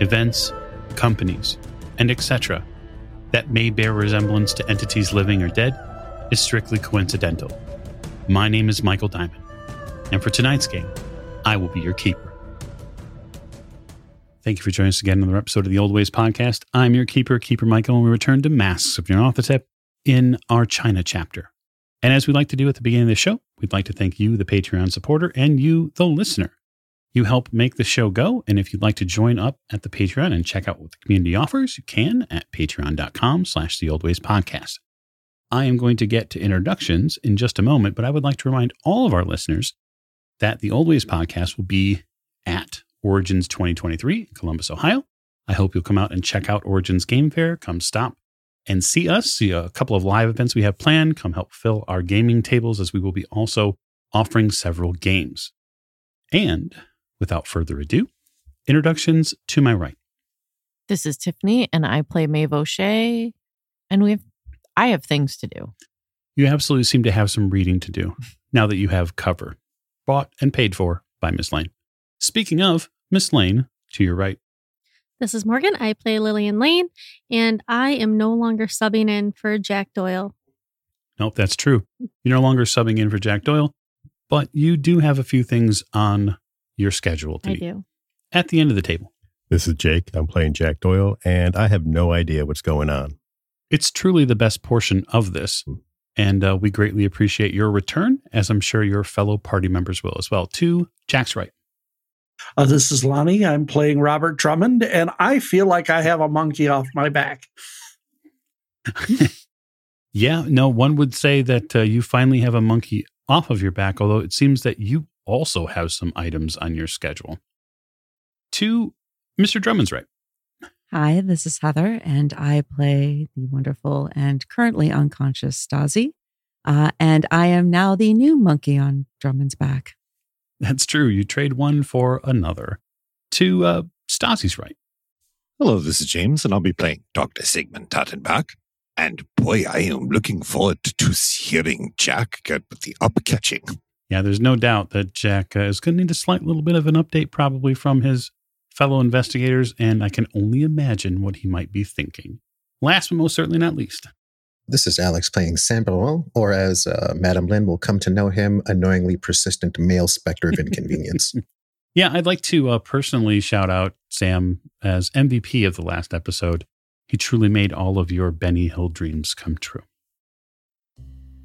events, companies, and etc., that may bear resemblance to entities living or dead, is strictly coincidental. My name is Michael Diamond, and for tonight's game, I will be your keeper. Thank you for joining us again on another episode of the Old Ways Podcast. I'm your keeper, Keeper Michael, and we return to Masks of Nyarlathotep in our China chapter. And as we like to do at the beginning of the show, we'd like to thank you, the Patreon supporter, and you, the listener. You help make the show go. And if you'd like to join up at the Patreon and check out what the community offers, you can at patreon.com slash the old ways podcast. I am going to get to introductions in just a moment, but I would like to remind all of our listeners that the Old Ways podcast will be at Origins 2023 in Columbus, Ohio. I hope you'll come out and check out Origins Game Fair. Come stop and see us, see a couple of live events we have planned. Come help fill our gaming tables as we will be also offering several games. And without further ado, introductions to my right. This is Tiffany, and I play Maeve O'Shea, and we have I have things to do. You absolutely seem to have some reading to do now that you have cover bought and paid for by Miss Lane. Speaking of Miss Lane, to your right. This is Morgan. I play Lillian Lane, and I am no longer subbing in for Jack Doyle. Nope, that's true. You're no longer subbing in for Jack Doyle, but you do have a few things on your schedule to I do. at the end of the table. This is Jake. I'm playing Jack Doyle, and I have no idea what's going on. It's truly the best portion of this. And uh, we greatly appreciate your return, as I'm sure your fellow party members will as well. To Jack's right. Uh, this is Lonnie. I'm playing Robert Drummond, and I feel like I have a monkey off my back. Yeah, no, one would say that uh, you finally have a monkey off of your back, although it seems that you also have some items on your schedule. To Mr. Drummond's right. Hi, this is Heather, and I play the wonderful and currently unconscious Stazi. Uh, and I am now the new monkey on Drummond's back. That's true. You trade one for another. To uh, Stazi's right. Hello, this is James, and I'll be playing Dr. Sigmund Tattenbach. And boy, I am looking forward to hearing Jack get with the upcatching. Yeah, there's no doubt that Jack uh, is going to need a slight little bit of an update, probably from his fellow investigators, and I can only imagine what he might be thinking. Last but most certainly not least, This is Alex playing Sambaron, or as uh, Madame Lin will come to know him, annoyingly persistent male specter of inconvenience. Yeah, I'd like to uh, personally shout out Sam as MVP of the last episode. He truly made all of your Benny Hill dreams come true.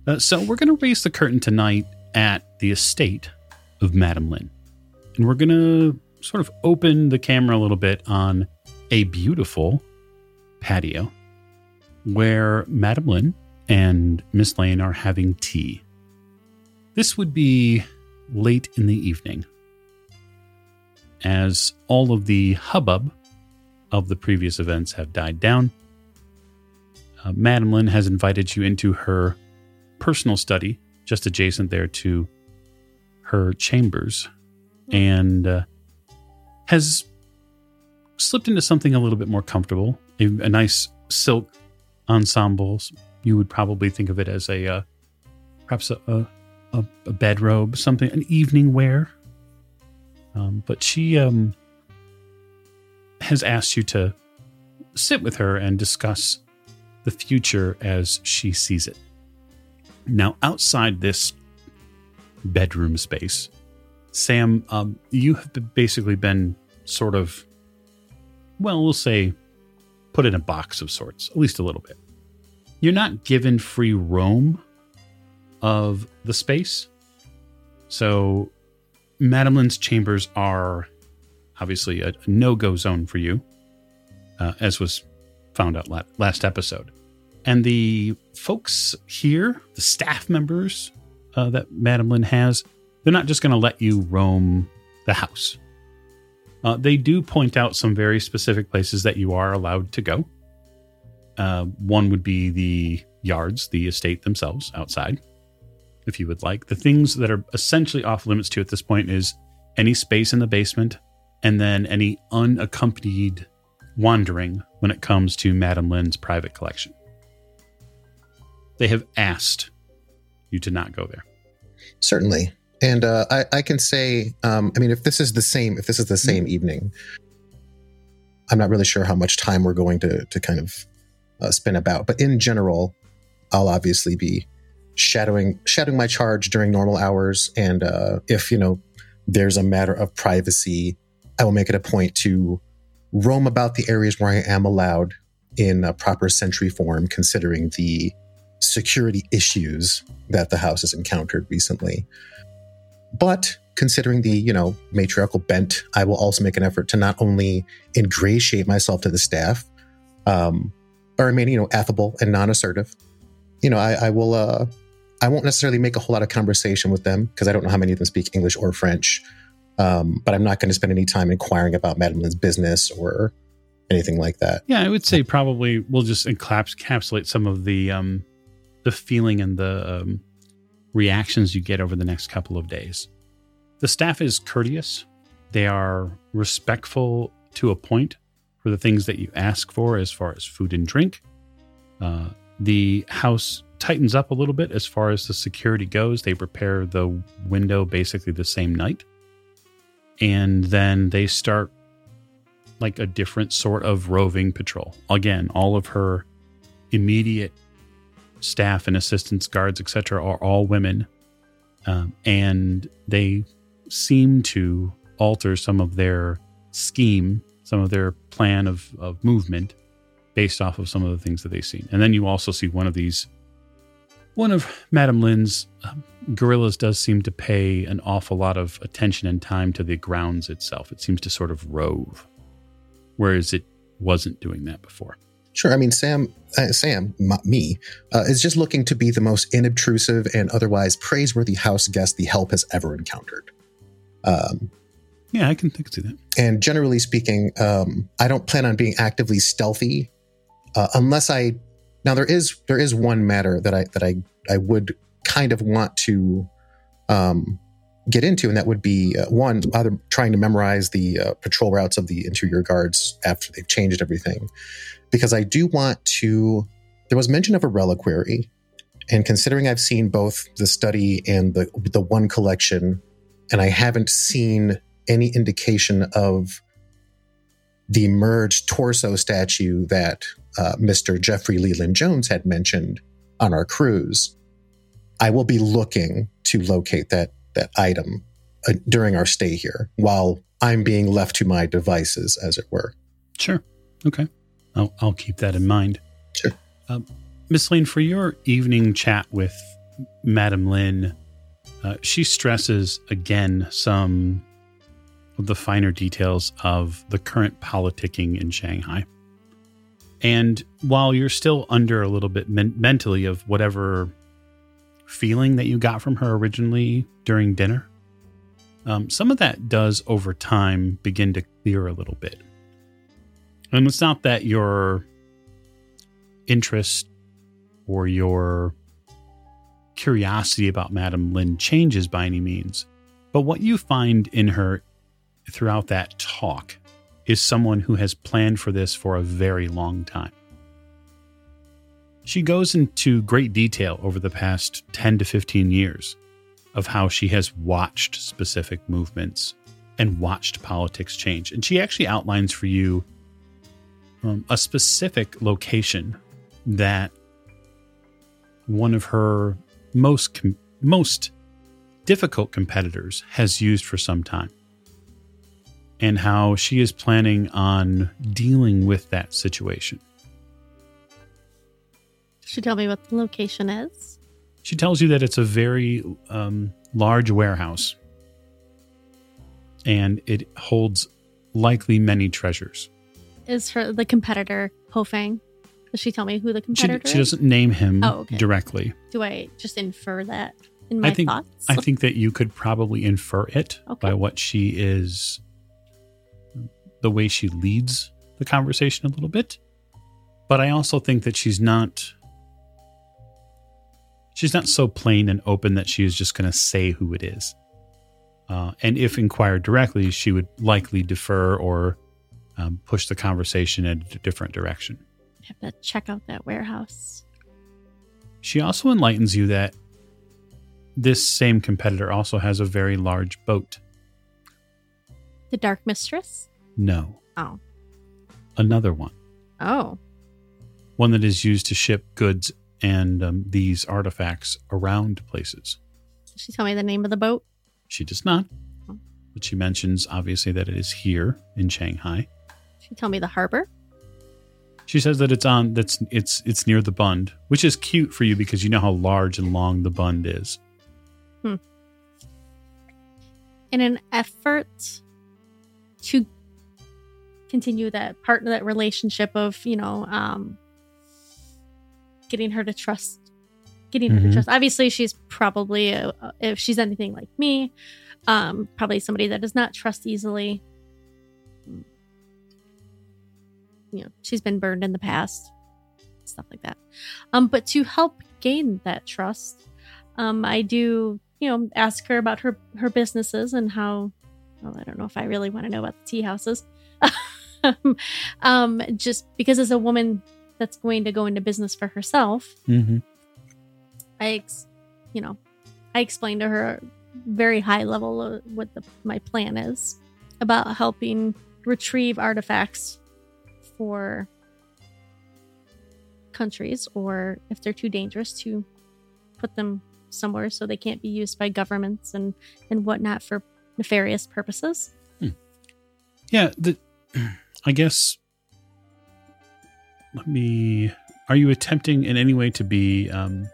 Uh, so, we're going to raise the curtain tonight at the estate of Madame Lin. And we're going to sort of open the camera a little bit on a beautiful patio where Madame Lin and Miss Lane are having tea. This would be late in the evening as all of the hubbub of the previous events have died down. Uh, Madame Lin has invited you into her personal study, just adjacent there to her chambers, and uh, has slipped into something a little bit more comfortable. A, a nice silk ensemble. You would probably think of it as a uh, perhaps a, a, a, a bedrobe, something, an evening wear. Um, but she um, has asked you to sit with her and discuss the future as she sees it. Now, outside this bedroom space, Sam, um, you have basically been sort of, well, we'll say, put in a box of sorts, at least a little bit. You're not given free roam of the space. So, Madame Lin's chambers are obviously a, no go zone for you, uh, as was found out last episode. And the folks here, the staff members uh, that Madam Lin has, they're not just going to let you roam the house. Uh, they do point out some very specific places that you are allowed to go. Uh, one would be the yards, the estate themselves outside, if you would like. The things that are essentially off limits to at this point is any space in the basement and then any unaccompanied wandering when it comes to Madam Lin's private collection. They have asked you to not go there. Certainly. And uh, I, I can say, um, I mean, if this is the same, if this is the same evening, I'm not really sure how much time we're going to to kind of uh, spin about. But in general, I'll obviously be shadowing shadowing my charge during normal hours, and uh, if you know there's a matter of privacy, I will make it a point to roam about the areas where I am allowed in a proper sentry form, considering the security issues that the house has encountered recently. But considering the, you know, matriarchal bent, I will also make an effort to not only ingratiate myself to the staff, um, but remain, you know, affable and non-assertive. You know, I, I will uh I won't necessarily make a whole lot of conversation with them because I don't know how many of them speak English or French. Um, but I'm not going to spend any time inquiring about Madame Lin's business or anything like that. Yeah, I would say probably we'll just encapsulate some of the um, the feeling and the um, reactions you get over the next couple of days. The staff is courteous. They are respectful to a point for the things that you ask for, as far as food and drink. Uh, the house tightens up a little bit as far as the security goes. They repair the window basically the same night. And then they start like a different sort of roving patrol. Again, all of her immediate staff and assistants, guards, etc., are all women, um, and they seem to alter some of their scheme, some of their plan of, of movement based off of some of the things that they've seen. And then you also see one of these, one of Madame Lin's um, gorillas does seem to pay an awful lot of attention and time to the grounds itself. It seems to sort of rove, whereas it wasn't doing that before. Sure. I mean, Sam, uh, Sam, m- me, uh, is just looking to be the most inobtrusive and otherwise praiseworthy house guest the help has ever encountered. Um, Yeah, I can think see that. and generally speaking, um, I don't plan on being actively stealthy uh, unless I. Now there is there is one matter that I that I I would kind of want to um, get into, and that would be uh, one either trying to memorize the uh, patrol routes of the interior guards after they've changed everything, because I do want to. There was mention of a reliquary, and considering I've seen both the study and the the one collection, and I haven't seen any indication of the merged torso statue that uh, Mr. Jeffrey Leland Jones had mentioned on our cruise. I will be looking to locate that that item uh, during our stay here, while I'm being left to my devices, as it were. Sure. Okay. I'll, I'll keep that in mind. Sure. Uh, Miss Lane, for your evening chat with Madame Lin, uh, she stresses again some of the finer details of the current politicking in Shanghai. And while you're still under a little bit men- mentally of whatever feeling that you got from her originally during dinner, um, some of that does over time begin to clear a little bit. And it's not that your interest or your curiosity about Madame Lin changes by any means, but what you find in her throughout that talk is someone who has planned for this for a very long time. She goes into great detail over the past 10 to 15 years of how she has watched specific movements and watched politics change. And she actually outlines for you um, a specific location that one of her most com- most difficult competitors has used for some time and how she is planning on dealing with that situation. She tell me what the location is. She tells you that it's a very um, large warehouse and it holds likely many treasures. Is her the competitor Ho Fang? Does she tell me who the She, competitor she is? doesn't name him Oh, okay. directly. Do I just infer that in my I think thoughts? I think that you could probably infer it Okay. by what she is the way she leads the conversation a little bit. But I also think that she's not she's not so plain and open that she is just going to say who it is. Uh, and if inquired directly, she would likely defer or um, push the conversation in a different direction. have to check out that warehouse. She also enlightens you that this same competitor also has a very large boat. The Dark Mistress? No, Oh. another one. Oh. One that is used to ship goods and um, these artifacts around places. Did she tell me the name of the boat? She does not, but she mentions obviously that it is here in Shanghai. She tell me the harbor? She says that it's on that's it's it's near the Bund, which is cute for you because you know how large and long the Bund is. Hmm. in an effort to continue that part of that relationship of you know um getting her to trust getting her Mhm. to trust obviously she's probably a, if she's anything like me um probably somebody that does not trust easily you know she's been burned in the past stuff like that um but to help gain that trust um i do you know ask her about her her businesses and how well i don't know if i really want to know about the tea houses um just because as a woman that's going to go into business for herself Mm-hmm. i ex- you know i explained to her very high level what the, my plan is about helping retrieve artifacts for countries or if they're too dangerous to put them somewhere so they can't be used by governments and and whatnot for nefarious purposes Yeah, the I guess let me are you attempting in any way to be um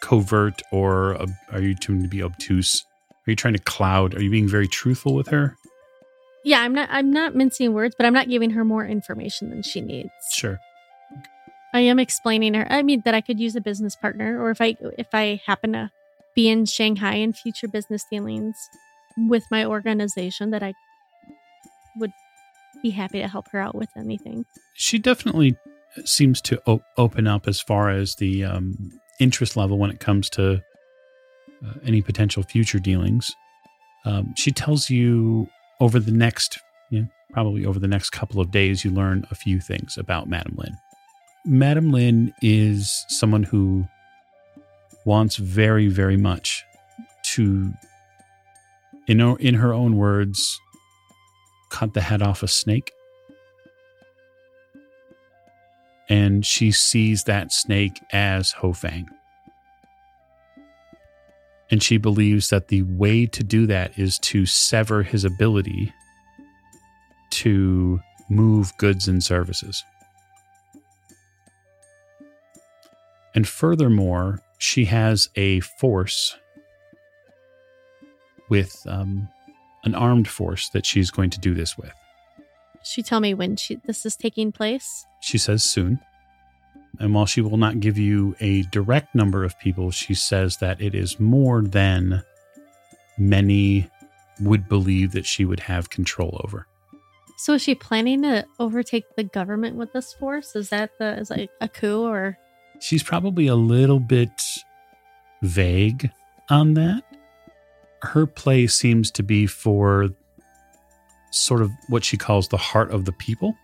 covert or ob- are you trying to be obtuse? Are you trying to cloud? Are you being very truthful with her? Yeah i'm not i'm not mincing words but i'm not giving her more information than she needs Sure. I am explaining her. I mean that I could use a business partner, or if I if I happen to be in Shanghai in future business dealings with my organization, that I would be happy to help her out with anything. She definitely seems to o- open up as far as the um, interest level when it comes to uh, any potential future dealings. Um, she tells you over the next, you know, probably over the next couple of days, you learn a few things about Madame Lin. Madame Lin is someone who wants very, very much to, in, in her own words, cut the head off a snake. And she sees that snake as Ho Fang. And she believes that the way to do that is to sever his ability to move goods and services. And furthermore, she has a force with um, an armed force that she's going to do this with. She tell me when she this is taking place. She says soon. And while she will not give you a direct number of people, she says that it is more than many would believe that she would have control over. So is she planning to overtake the government with this force? Is that the is like a coup or She's probably a little bit vague on that. Her play seems to be for sort of what she calls the heart of the people.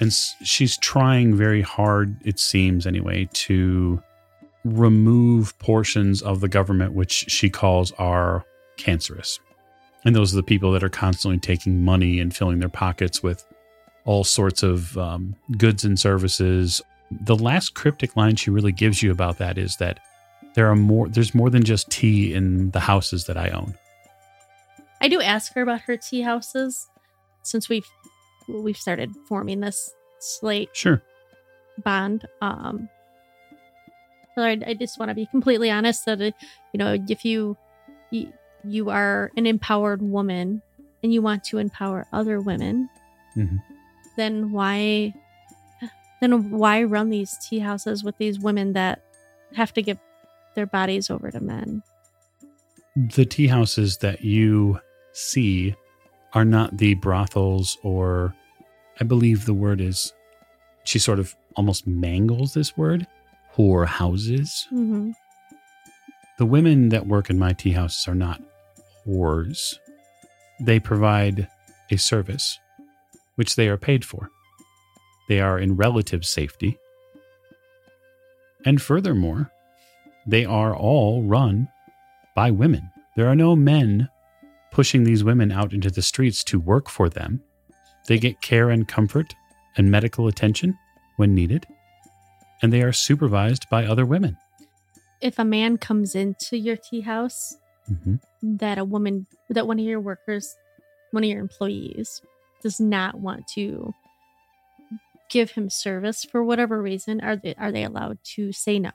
And she's trying very hard, it seems anyway, to remove portions of the government which she calls are cancerous. And those are the people that are constantly taking money and filling their pockets with all sorts of um, goods and services. The last cryptic line she really gives you about that is that there are more. There's more than just tea in the houses that I own. I do ask her about her tea houses since we've we've started forming this slate Sure. bond. Um, so I, I just want to be completely honest that uh, you know if you, you you are an empowered woman and you want to empower other women, Mhm. then why then why run these tea houses with these women that have to give their bodies over to men? The tea houses that you see are not the brothels or I believe the word is she sort of almost mangles this word whore houses. hmm The women that work in my tea houses are not whores. They provide a service which they are paid for. They are in relative safety. And furthermore, they are all run by women. There are no men pushing these women out into the streets to work for them. They get care and comfort and medical attention when needed, and they are supervised by other women. If a man comes into your tea house hmm that a woman, that one of your workers, one of your employees does not want to give him service for whatever reason, are they are they allowed to say no?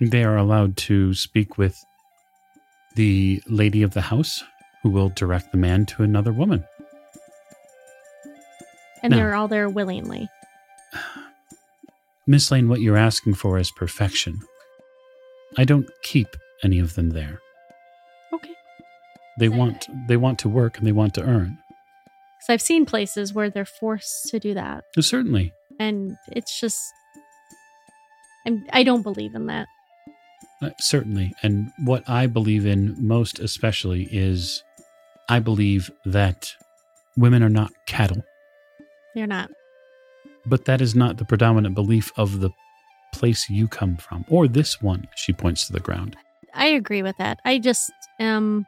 They are allowed to speak with the lady of the house who will direct the man to another woman. And No. they're all there willingly. Miss Lane, what you're asking for is perfection. I don't keep any of them there. Okay. They want they want to work and they want to earn. So I've seen places where they're forced to do that, certainly, and it's just, I'm I don't believe in that. uh, certainly, and what I believe in most especially is I believe that women are not cattle, They're not. but that is not the predominant belief of the place you come from or this one. She points to the ground. I agree with that. I just um,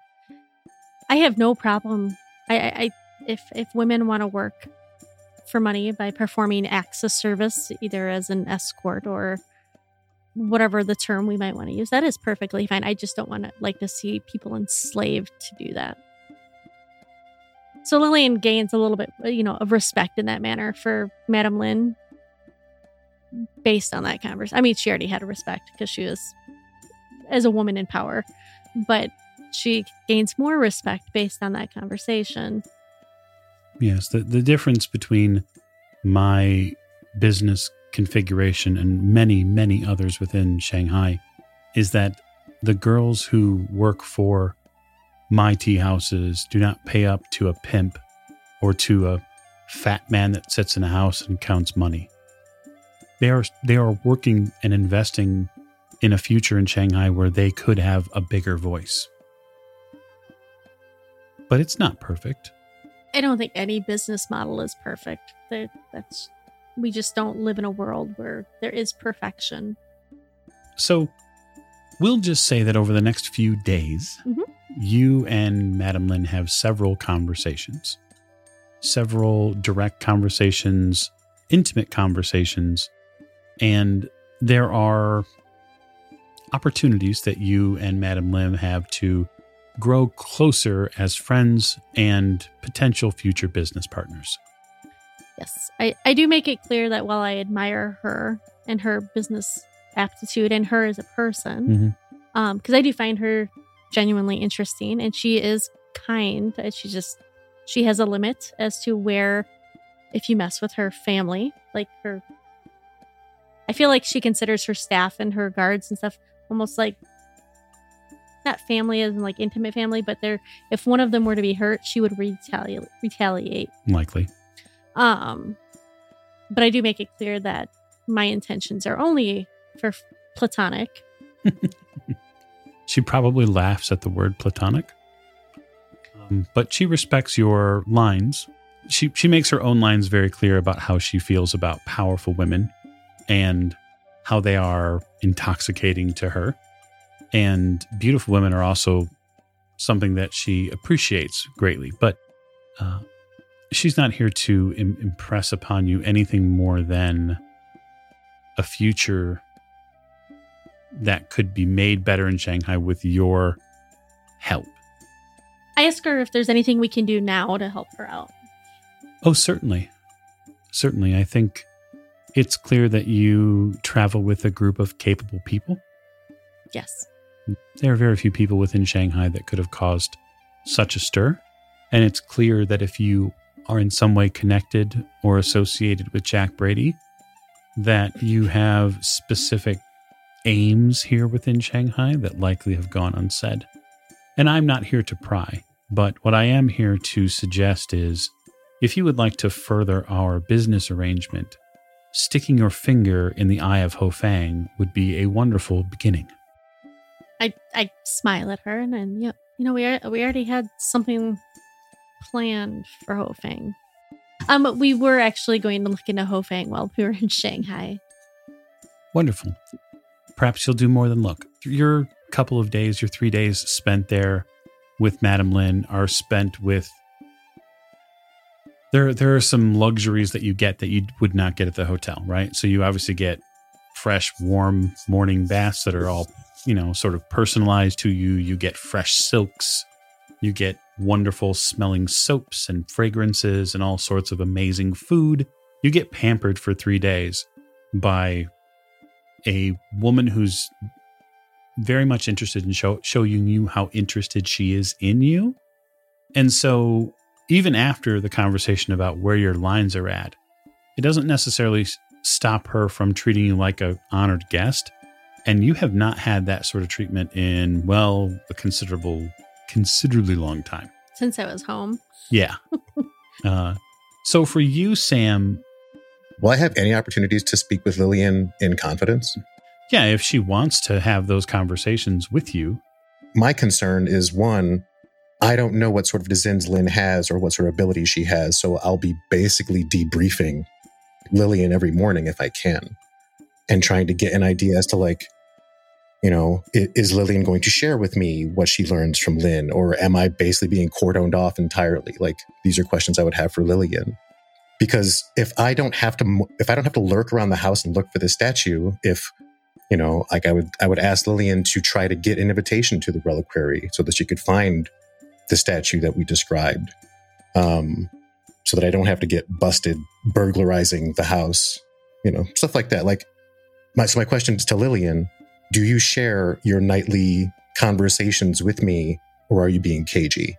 I have no problem. I, I, I if if women want to work for money by performing acts of service, either as an escort or whatever the term we might want to use, that is perfectly fine. I just don't want to like to see people enslaved to do that. So Lillian gains a little bit, uh, you know, of respect in that manner for Madame Lin based on that conversation. I mean, she already had a respect because she was as a woman in power, but she gains more respect based on that conversation. Yes, the, the difference between my business configuration and many, many others within Shanghai is that the girls who work for my tea houses do not pay up to a pimp or to a fat man that sits in a house and counts money. They are they are working and investing in a future in Shanghai where they could have a bigger voice. But it's not perfect. I don't think any business model is perfect. That's we just don't live in a world where there is perfection. So we'll just say that over the next few days, Mhm. You and Madam Lin have several conversations, several direct conversations, intimate conversations, and there are opportunities that you and Madam Lin have to grow closer as friends and potential future business partners. Yes, I, I do make it clear that while I admire her and her business aptitude and her as a person, mm-hmm. um, because I do find her genuinely interesting and she is kind. uh, She just she has a limit as to where if you mess with her family, like her. I feel like she considers her staff and her guards and stuff almost like not family as in like intimate family, but they're if one of them were to be hurt, she would retaliate retaliate. Likely. Um, but I do make it clear that my intentions are only for platonic. She probably laughs at the word platonic. Um, but she respects your lines. She she makes her own lines very clear about how she feels about powerful women and how they are intoxicating to her. And beautiful women are also something that she appreciates greatly. But uh, she's not here to Im- impress upon you anything more than a future that could be made better in Shanghai with your help. I ask her if there's anything we can do now to help her out. Oh, certainly. Certainly. I think it's clear that you travel with a group of capable people. Yes. There are very few people within Shanghai that could have caused such a stir. And it's clear that if you are in some way connected or associated with Jack Brady, that you have specific aims here within Shanghai that likely have gone unsaid. And I'm not here to pry. But what I am here to suggest is if you would like to further our business arrangement, sticking your finger in the eye of Ho Fang would be a wonderful beginning. I I smile at her and then yeah, you know we are, we already had something planned for Ho Fang. Um, we were actually going to look into Ho Fang while we were in Shanghai. Wonderful. Perhaps you'll do more than look. Your couple of days, your three days spent there with Madame Lin are spent with. There, there are some luxuries that you get that you would not get at the hotel, right? So you obviously get fresh, warm morning baths that are all, you know, sort of personalized to you. You get fresh silks. You get wonderful smelling soaps and fragrances and all sorts of amazing food. You get pampered for three days by a woman who's very much interested in show, showing you how interested she is in you. And so, even after the conversation about where your lines are at, it doesn't necessarily stop her from treating you like a honored guest. And you have not had that sort of treatment in, well, a considerable, considerably long time. Since I was home. Yeah. uh, so for you, Sam. Will I have any opportunities to speak with Lillian in confidence? Yeah, if she wants to have those conversations with you. My concern is one, I don't know what sort of desins Lin has or what sort of abilities she has, so I'll be basically debriefing Lillian every morning if I can and trying to get an idea as to like, you know, is Lillian going to share with me what she learns from Lin or am I basically being cordoned off entirely? Like these are questions I would have for Lillian. Because if I don't have to if I don't have to lurk around the house and look for the statue, if you know, like I would, I would ask Lillian to try to get an invitation to the reliquary so that she could find the statue that we described, um, so that I don't have to get busted burglarizing the house, you know, stuff like that. Like, my so my question to Lillian: Do you share your nightly conversations with me, or are you being cagey?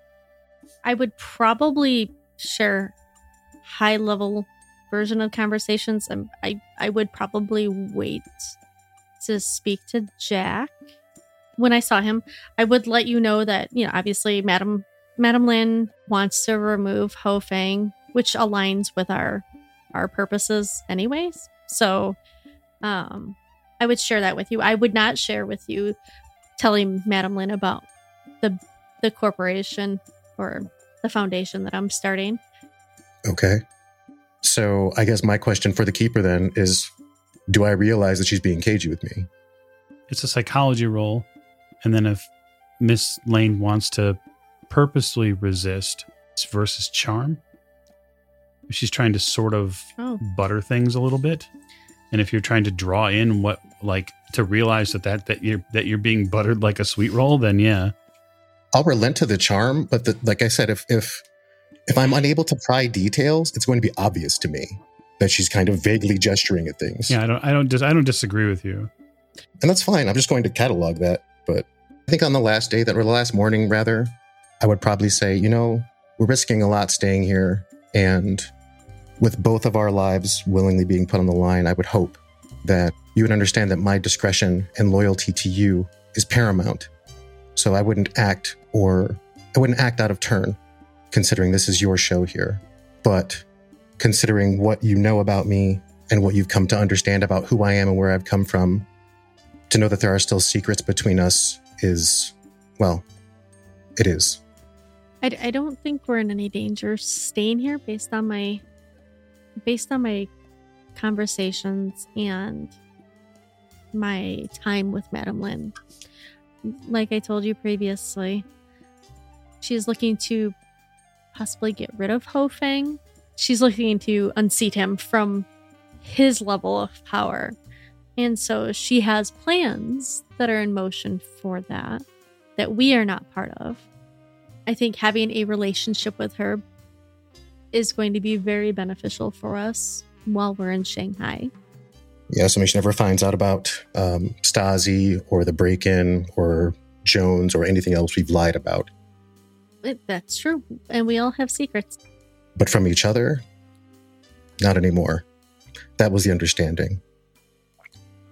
I would probably share high level version of conversations. I'm, I I would probably wait to speak to Jack. When I saw him, I would let you know that, you know, obviously Madam Madam Lin wants to remove Ho Fang, which aligns with our our purposes anyways. So um I would share that with you. I would not share with you telling Madam Lin about the the corporation or the foundation that I'm starting. Okay. So I guess my question for the keeper then is do I realize that she's being cagey with me? It's a psychology role. And then if Miss Lane wants to purposely resist, it's versus charm. If she's trying to sort of Oh. butter things a little bit. And if you're trying to draw in what like to realize that, that that you're that you're being buttered like a sweet roll, then yeah. I'll relent to the charm, but the, like I said, if if if I'm unable to pry details, it's going to be obvious to me that she's kind of vaguely gesturing at things. Yeah, I don't I don't dis- I don't disagree with you. And that's fine. I'm just going to catalog that. But I think on the last day that or the last morning rather, I would probably say, you know, we're risking a lot staying here and with both of our lives willingly being put on the line, I would hope that you would understand that my discretion and loyalty to you is paramount. So I wouldn't act or I wouldn't act out of turn considering this is your show here. But considering what you know about me and what you've come to understand about who I am and where I've come from, to know that there are still secrets between us is, well, it is. I, I don't think we're in any danger staying here based on my based on my conversations and my time with Madam Lin. Like I told you previously, she's looking to possibly get rid of Ho Fang. She's looking to unseat him from his level of power. And so she has plans that are in motion for that, that we are not part of. I think having a relationship with her is going to be very beneficial for us while we're in Shanghai. Yeah, so she never finds out about um, Stazi or the break in or Jones or anything else we've lied about. That's true. And we all have secrets. But from each other, not anymore. That was the understanding.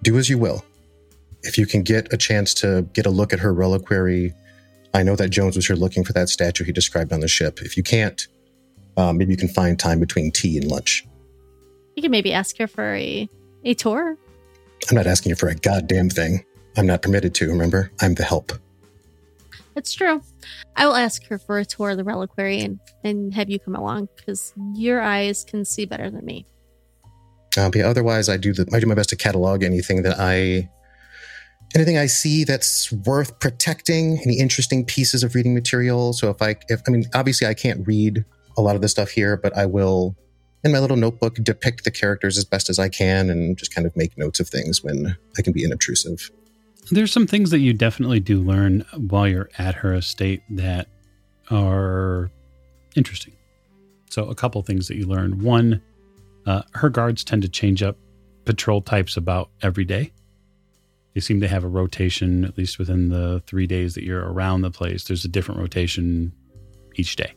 Do as you will. If you can get a chance to get a look at her reliquary I know that Jones was here looking for that statue he described on the ship. If you can't, um, maybe you can find time between tea and lunch. You can maybe ask her for a a tour. I'm not asking you for a goddamn thing. I'm not permitted to, remember? I'm the help. That's true. I will ask her for a tour of the reliquary and, and have you come along because your eyes can see better than me. But yeah, otherwise, I do the I do my best to catalog anything that I anything I see that's worth protecting. Any interesting pieces of reading material. So if I if I mean obviously I can't read a lot of the stuff here, but I will in my little notebook depict the characters as best as I can and just kind of make notes of things when I can be inobtrusive. There's some things that you definitely do learn while you're at her estate that are interesting. So, a couple things that you learn. One, uh, her guards tend to change up patrol types about every day. They seem to have a rotation, at least within the three days that you're around the place. There's a different rotation each day.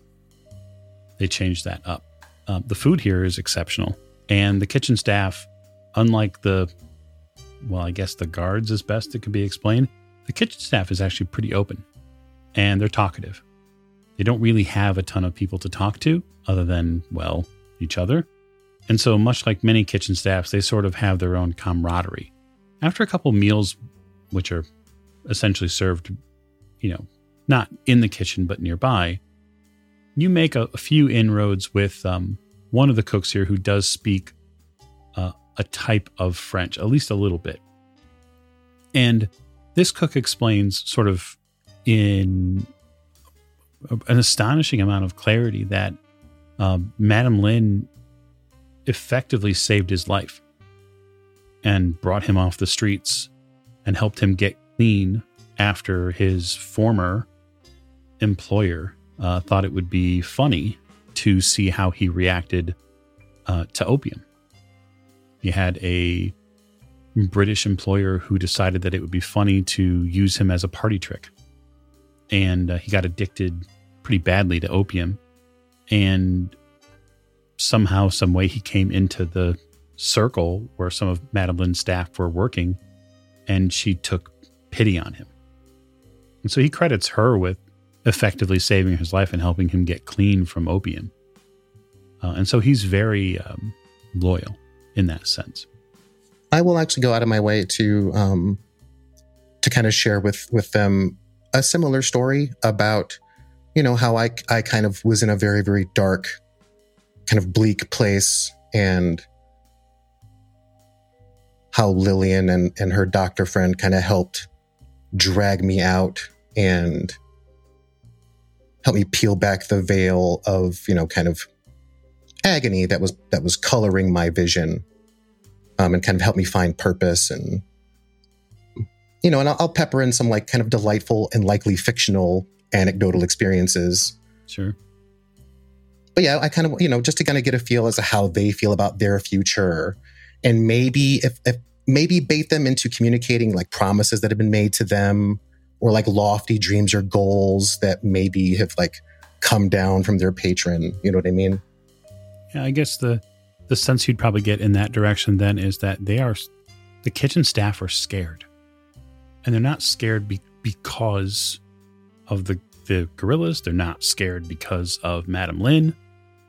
They change that up. Uh, the food here is exceptional. And the kitchen staff, unlike the, well, I guess the guards is best it can be explained, the kitchen staff is actually pretty open and they're talkative. They don't really have a ton of people to talk to other than, well, each other. And so, much like many kitchen staffs, they sort of have their own camaraderie. After a couple meals, which are essentially served, you know, not in the kitchen, but nearby, you make a, a few inroads with um, one of the cooks here who does speak a type of French, at least a little bit. And this cook explains, sort of in an astonishing amount of clarity, that um, Madame Lin effectively saved his life and brought him off the streets and helped him get clean after his former employer uh, thought it would be funny to see how he reacted uh, to opium. He had a British employer who decided that it would be funny to use him as a party trick. And uh, he got addicted pretty badly to opium. And somehow, some way, he came into the circle where some of Madame Lin's staff were working, and she took pity on him. And so he credits her with effectively saving his life and helping him get clean from opium. Uh, and so he's very um, loyal in that sense. I will actually go out of my way to um, to kind of share with with them a similar story about you know how I I kind of was in a very very dark, kind of bleak place, and how Lillian and and her doctor friend kind of helped drag me out and help me peel back the veil of you know kind of agony that was that was coloring my vision um, and kind of help me find purpose and you know and I'll, I'll pepper in some like kind of delightful and likely fictional anecdotal experiences. Sure. but yeah i kind of you know just to kind of get a feel as to how they feel about their future and maybe if, if maybe bait them into communicating like promises that have been made to them or like lofty dreams or goals that maybe have like come down from their patron. You know what i mean I guess the the sense you'd probably get in that direction then is that they are the kitchen staff are scared, and they're not scared be, because of the the gorillas. They're not scared because of Madame Lin.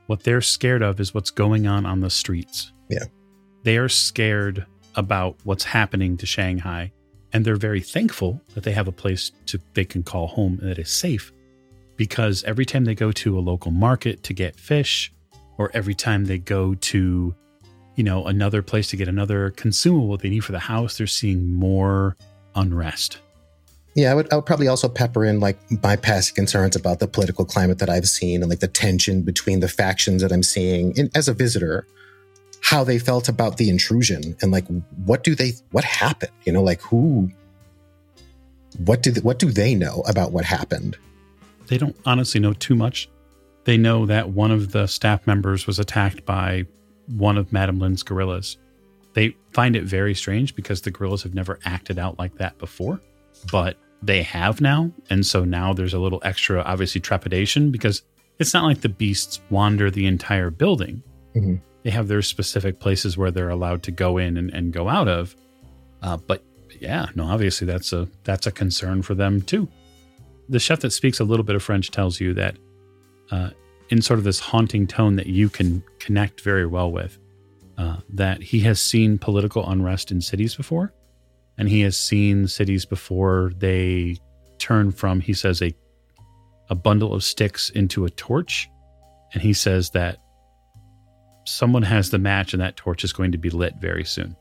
What they're scared of is what's going on on the streets. Yeah. they are scared about what's happening to Shanghai, and they're very thankful that they have a place to they can call home that is safe. Because every time they go to a local market to get fish, or every time they go to you know another place to get another consumable they need for the house they're seeing more unrest Yeah, I would, I would probably also pepper in like my past concerns about the political climate that I've seen and like the tension between the factions that I'm seeing and as a visitor, how they felt about the intrusion and like what do they what happened? You know, like who what do they, what do they know about what happened? they don't honestly know too much they know that one of the staff members was attacked by one of madame lin's gorillas. They find it very strange because the gorillas have never acted out like that before but they have now. And so now there's a little extra obviously trepidation because it's not like the beasts wander the entire building. Mhm. they have their specific places where they're allowed to go in and, and go out of. Uh, but yeah no obviously that's a that's a concern for them too. The chef that speaks a little bit of French tells you that, uh, in sort of this haunting tone that you can connect very well with, uh, that he has seen political unrest in cities before, and he has seen cities before they turn from, he says, a a bundle of sticks into a torch, and he says that someone has the match, and that torch is going to be lit very soon.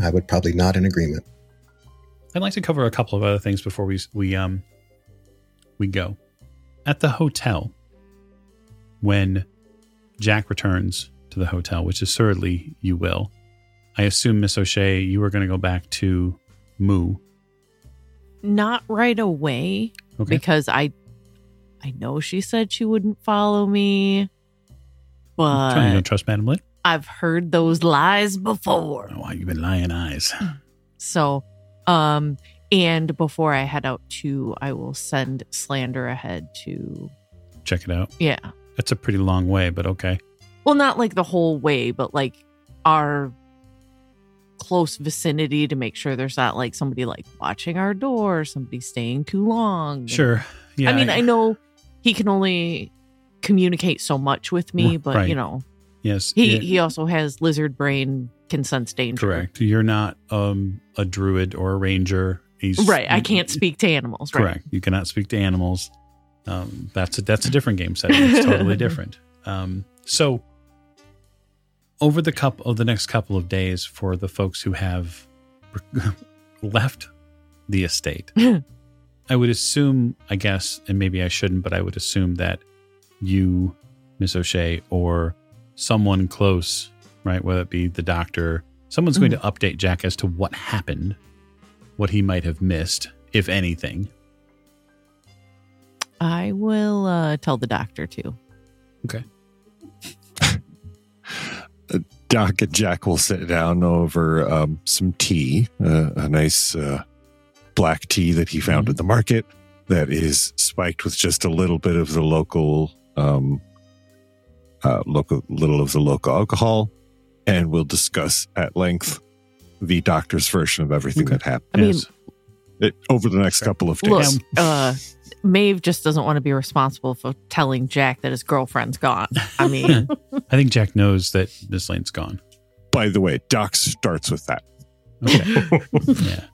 I would probably nod in agreement. I'd like to cover a couple of other things before we we um we go. At the hotel, when Jack returns to the hotel, which assuredly you will, I assume Miss O'Shea, you are going to go back to Moo. Not right away Okay. because I I know she said she wouldn't follow me. you But don't trust Madam Lin? I've heard those lies before. Oh, you've been lying eyes. So, um, and before I head out to, I will send Slander ahead to, Check it out. yeah. That's a pretty long way, but okay. Well, not like the whole way, but like our close vicinity to make sure there's not like somebody like watching our door, somebody staying too long. Sure. Yeah. I mean, I know he can only communicate so much with me, but right. you know, yes. he yeah, he also has lizard brain, can sense danger. correct. You're not um a druid or a ranger. He's Right. I can't speak to animals. Right. Correct. You cannot speak to animals. Um, that's a that's a different game setting. It's totally different. Um, so over the cup of the next couple of days, for the folks who have left the estate, I would assume, I guess, and maybe I shouldn't, but I would assume that you, Miss O'Shea, or someone close, right, whether it be the doctor, someone's going to update Jack as to what happened, what he might have missed, if anything. I will uh, tell the doctor too. Okay. Doc and Jack will sit down over um, some tea, uh, a nice uh, black tea that he found at the market that is spiked with just a little bit of the local, um, uh, local, little of the local alcohol, and we'll discuss at length the doctor's version of everything Okay. that happened I mean, Yes. it, over the next couple of look, days. uh, Maeve just doesn't want to be responsible for telling Jack that his girlfriend's gone. I mean, I think Jack knows that Miss Lane's gone. By the way, Doc starts with that, Okay. yeah.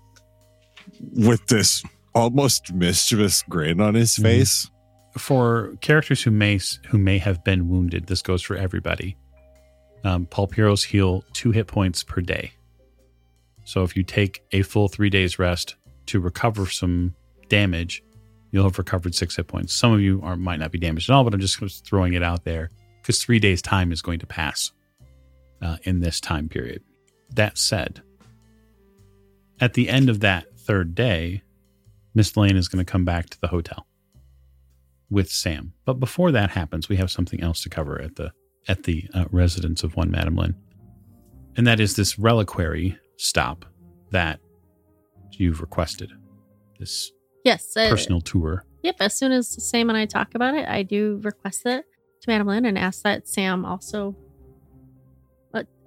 with this almost mischievous grin on his Mhm. face. For characters who may who may have been wounded, this goes for everybody. Um, Paul Piero's heal two hit points per day. So if you take a full three days rest to recover some damage, you'll have recovered six hit points. Some of you are might not be damaged at all, but I'm just throwing it out there because three days time is going to pass uh, in this time period. That said, at the end of that third day, Miss Lane is going to come back to the hotel with Sam. But before that happens, we have something else to cover at the at the uh, residence of one Madame Lin, and that is this reliquary stop that you've requested. This Yes. uh, personal tour. Yep. As soon as Sam and I talk about it, I do request it to Madam Lin and ask that Sam also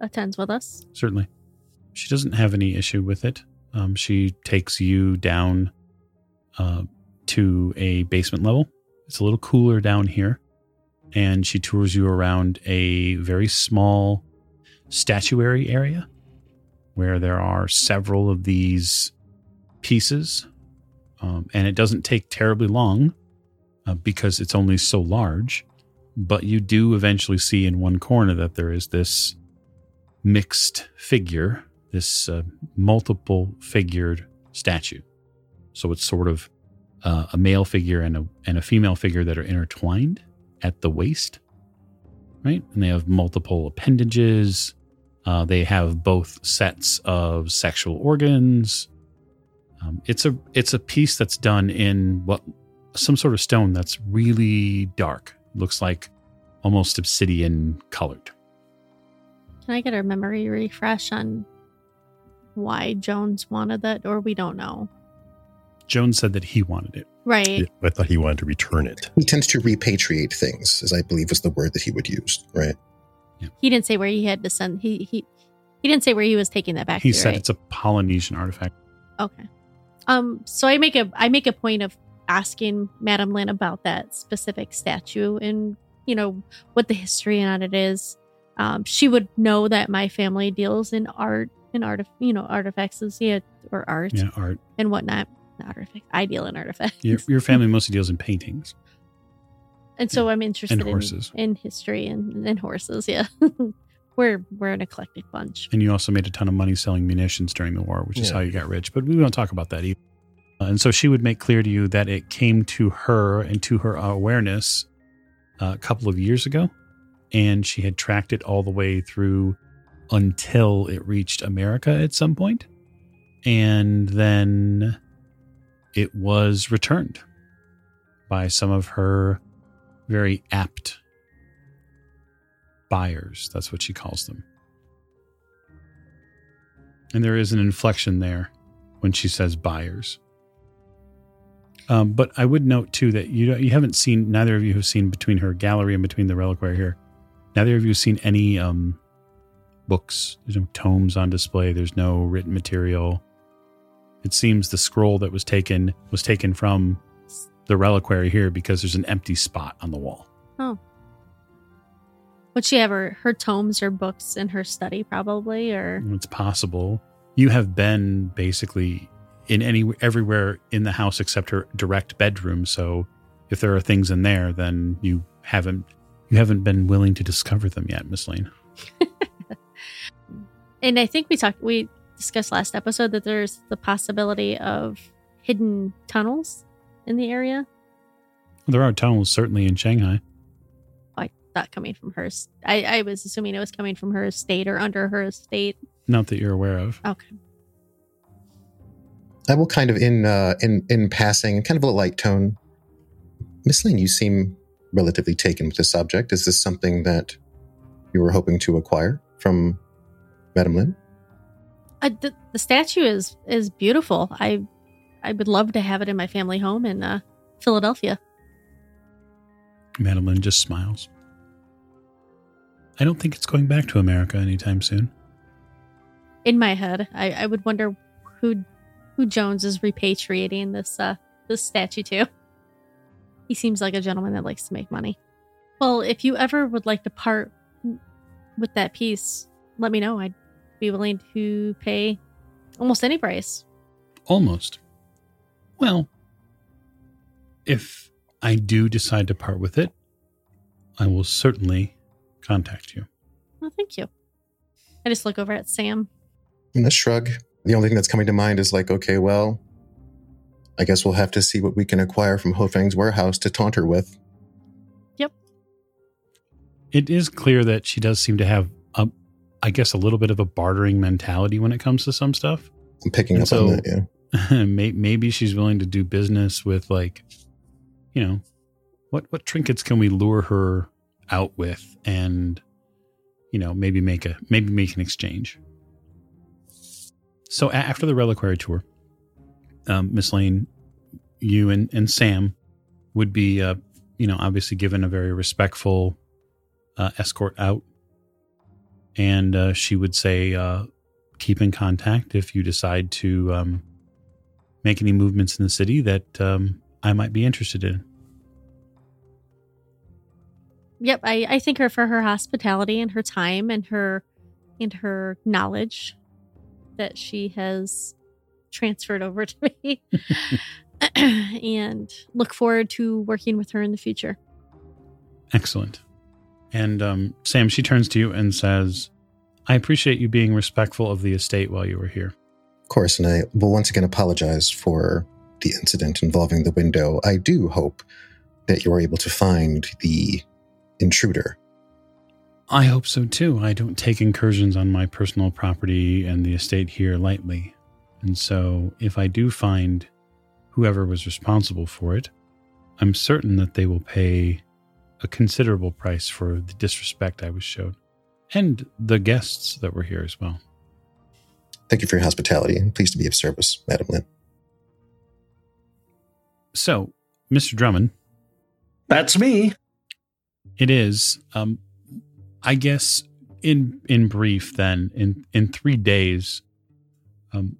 attends with us. Certainly, she doesn't have any issue with it. Um, she takes you down uh, to a basement level. It's a little cooler down here, and she tours you around a very small statuary area where there are several of these pieces, um, and it doesn't take terribly long uh, because it's only so large. But you do eventually see in one corner that there is this mixed figure, this uh, multiple figured statue. So it's sort of uh, a male figure and a and a female figure that are intertwined at the waist, right? And they have multiple appendages. Uh, they have both sets of sexual organs. Um, it's a it's a piece that's done in what some sort of stone that's really dark. Looks like almost obsidian colored. Can I get a memory refresh on why Jones wanted that, or we don't know? Jones said that he wanted it. Right. I thought he wanted to return it. He tends to repatriate things, as I believe was the word that he would use, right? He didn't say where he had to send. He he he didn't say where he was taking that back. He to, said right? it's a Polynesian artifact. Okay. Um. So I make a I make a point of asking Madame Lin about that specific statue and you know what the history on it is. Um, she would know that my family deals in art and art, you know, artifacts yeah, or art Yeah, art. and whatnot. Not artifacts. I deal in artifacts. Your, your family mostly deals in paintings. And so I'm interested And horses. In, in history and, and horses. Yeah, we're we're an eclectic bunch. And you also made a ton of money selling munitions during the war, which is how you got rich. But we won't talk about that either. Uh, and so she would make clear to you that it came to her and to her awareness uh, a couple of years ago. And she had tracked it all the way through until it reached America at some point. And then it was returned by some of her very apt buyers. That's what she calls them. And there is an inflection there when she says buyers. Um, but I would note too that you you haven't seen neither of you have seen between her gallery and between the reliquary here. Neither of you have seen any um, books. There's no tomes on display. There's no written material. It seems the scroll that was taken was taken from the reliquary here because there's an empty spot on the wall. Oh. Would she have her, her tomes or books in her study, probably, or It's possible. You have been basically in any everywhere in the house except her direct bedroom. So if there are things in there, then you haven't you haven't been willing to discover them yet, Miss Lane. and I think we talked we discussed last episode that there's the possibility of hidden tunnels in the area. There are tunnels certainly in Shanghai. I thought coming from her. I was assuming it was coming from her estate or under her estate. Not that you're aware of. Okay. I will kind of in uh, in in passing, kind of a light tone. Miss Lane, you seem relatively taken with the subject. Is this something that you were hoping to acquire from Madame Lin? Uh, the, the statue is is beautiful. I I would love to have it in my family home in uh, Philadelphia. Madeline just smiles. I don't think it's going back to America anytime soon. In my head, I, I would wonder who who Jones is repatriating this uh this statue to. He seems like a gentleman that likes to make money. Well, if you ever would like to part with that piece, let me know. I'd be willing to pay almost any price. Almost. Well, if I do decide to part with it, I will certainly contact you. Well, thank you. I just look over at Sam. And a shrug. The only thing that's coming to mind is like, okay, well, I guess we'll have to see what we can acquire from Ho Fang's warehouse to taunt her with. Yep. It is clear that she does seem to have, a, I guess, a little bit of a bartering mentality when it comes to some stuff. I'm picking And up so- on that. Yeah. May- Maybe she's willing to do business with, like, you know, what what trinkets can we lure her out with, and you know, maybe make a maybe make an exchange. So after the reliquary tour, um, Miss Lane, you and, and Sam would be, uh, you know, obviously given a very respectful uh, escort out. And uh, she would say, uh, keep in contact if you decide to um, make any movements in the city that um, I might be interested in. Yep, I, I thank her for her hospitality and her time and her and her knowledge that she has transferred over to me. and look forward to working with her in the future. Excellent. And um, Sam, she turns to you and says, I appreciate you being respectful of the estate while you were here. Of course, and I will once again apologize for the incident involving the window. I do hope that you are able to find the intruder. I hope so too. I don't take incursions on my personal property and the estate here lightly. And so, if I do find whoever was responsible for it, I'm certain that they will pay a considerable price for the disrespect I was shown and the guests that were here as well. Thank you for your hospitality and pleased to be of service, Madam Lin. So, Mr. Drummond, That's me. It is. Um, I guess in in brief, then in in three days, um,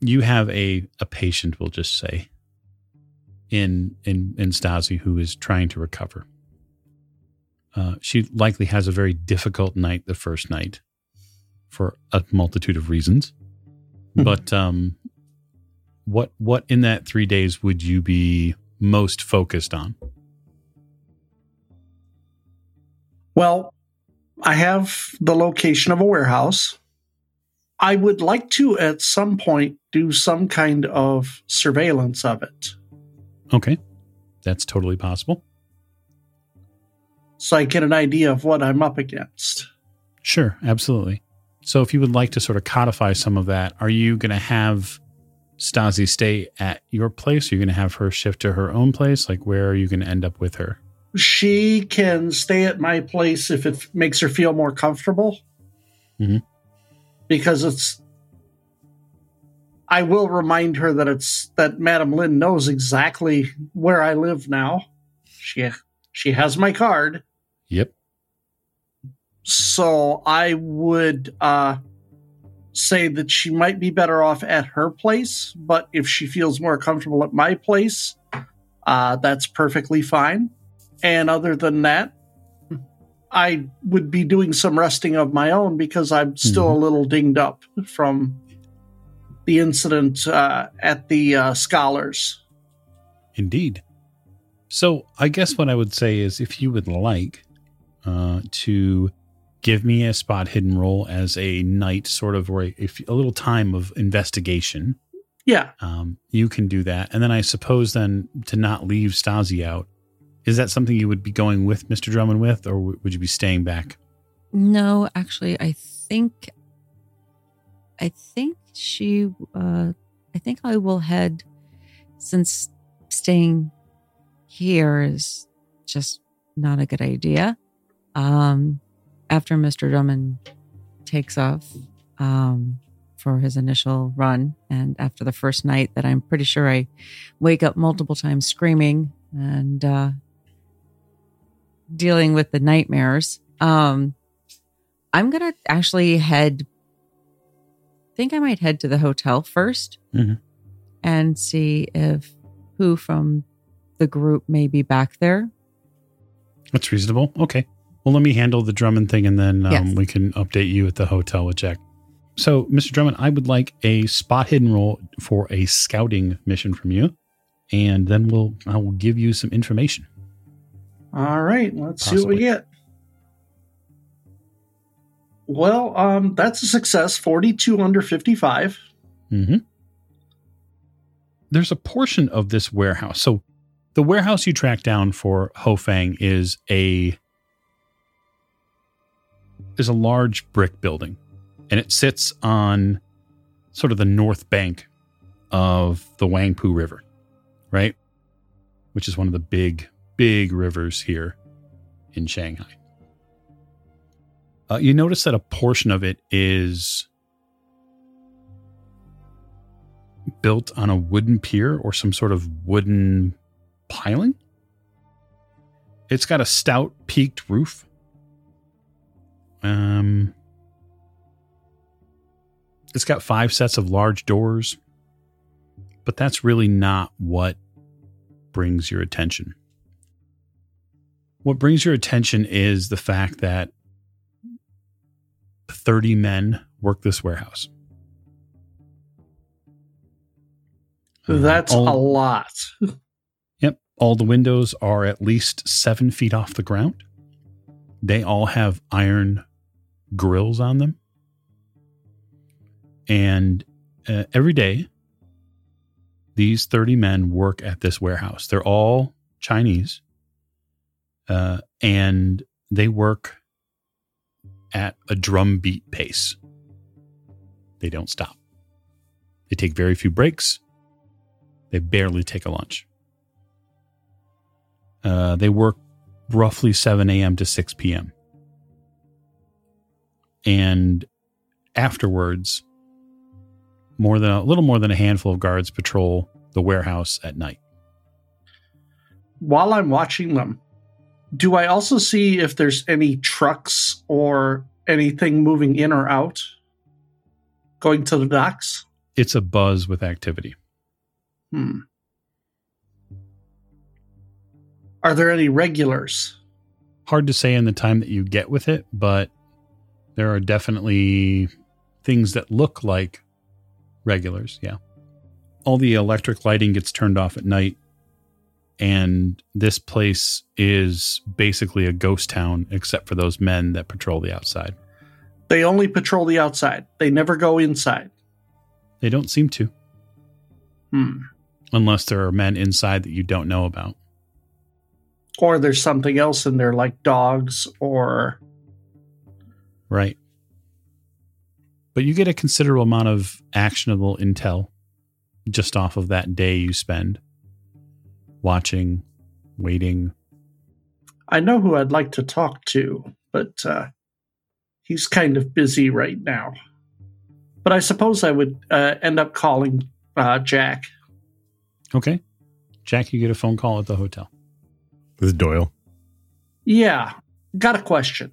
you have a a patient. We'll just say, in in in Stazi who is trying to recover. Uh, she likely has a very difficult night the first night for a multitude of reasons. Mhm. but um, what what in that three days would you be most focused on? Well, I have the location of a warehouse. I would like to, at some point, do some kind of surveillance of it Okay, that's totally possible. so I get an idea of what I'm up against. Sure, absolutely. So, if you would like to sort of codify some of that, are you going to have Stazi stay at your place? Are you going to have her shift to her own place? Like, where are you going to end up with her? She can stay at my place if it makes her feel more comfortable. Mhm. Because it's. I will remind her that it's that Madam Lin knows exactly where I live now. She she has my card. Yep. So I would uh, say that she might be better off at her place, but if she feels more comfortable at my place, uh, that's perfectly fine. And other than that, I would be doing some resting of my own because I'm still a little dinged up from the incident uh, at the uh, scholars. Indeed. So, I guess what I would say is if you would like uh, to give me a spot hidden roll as a night, sort of, or a little time of investigation, Yeah, um, you can do that. And then I suppose then to not leave Stazi out, is that something you would be going with Mr. Drummond with, or w- would you be staying back? No, actually, I think, I think she, uh, I think I will head, since staying here is just not a good idea. Um, after Mr. Drummond takes off, um, for his initial run, and after the first night that I'm pretty sure I wake up multiple times screaming and, uh, dealing with the nightmares. Um, I'm gonna actually head. Think I might head to the hotel 1st Mhm. and see if who from the group may be back there. That's reasonable. Okay. Well, let me handle the Drummond thing and then um, Yes. we can update you at the hotel with Jack. So, Mr. Drummond, I would like a spot hidden roll for a scouting mission from you. And then we'll I will give you some information. All right, let's see what we get. Well, um, that's a success. Forty-two under fifty-five. mm-hmm. There's a portion of this warehouse. So, the warehouse you track down for Ho Fang is a is a large brick building, and it sits on sort of the north bank of the Huangpu River, right? Which is one of the big, big rivers here in Shanghai. Uh, you notice that a portion of it is built on a wooden pier or some sort of wooden piling. It's got a stout peaked roof. Um, it's got five sets of large doors, but that's really not what brings your attention. What brings your attention is the fact that 30 men work this warehouse. Uh, That's all- a lot. Yep. All the windows are at least seven feet off the ground. They all have iron grills on them. And uh, every day, these 30 men work at this warehouse. They're all Chinese. Uh, and they work at a drum beat pace. They don't stop. They take very few breaks. They barely take a lunch. Uh, they work roughly 7 a.m. to 6 p.m. And afterwards, more than a little more than a handful of guards patrol the warehouse at night. While I'm watching them, do I also see if there's any trucks or anything moving in or out going to the docks? It's a buzz with activity. Hmm. Are there any regulars? Hard to say in the time that you get with it, but there are definitely things that look like regulars. Yeah. All the electric lighting gets turned off at night. And this place is basically a ghost town, except for those men that patrol the outside. They only patrol the outside. They never go inside. They don't seem to, Hmm. unless there are men inside that you don't know about. Or there's something else in there, like dogs or. Right. But you get a considerable amount of actionable intel just off of that day you spend watching, waiting. I know who I'd like to talk to, but uh, he's kind of busy right now. But I suppose I would uh, end up calling uh, Jack. Okay. Jack, you get a phone call at the hotel. This is Doyle. Yeah, got a question.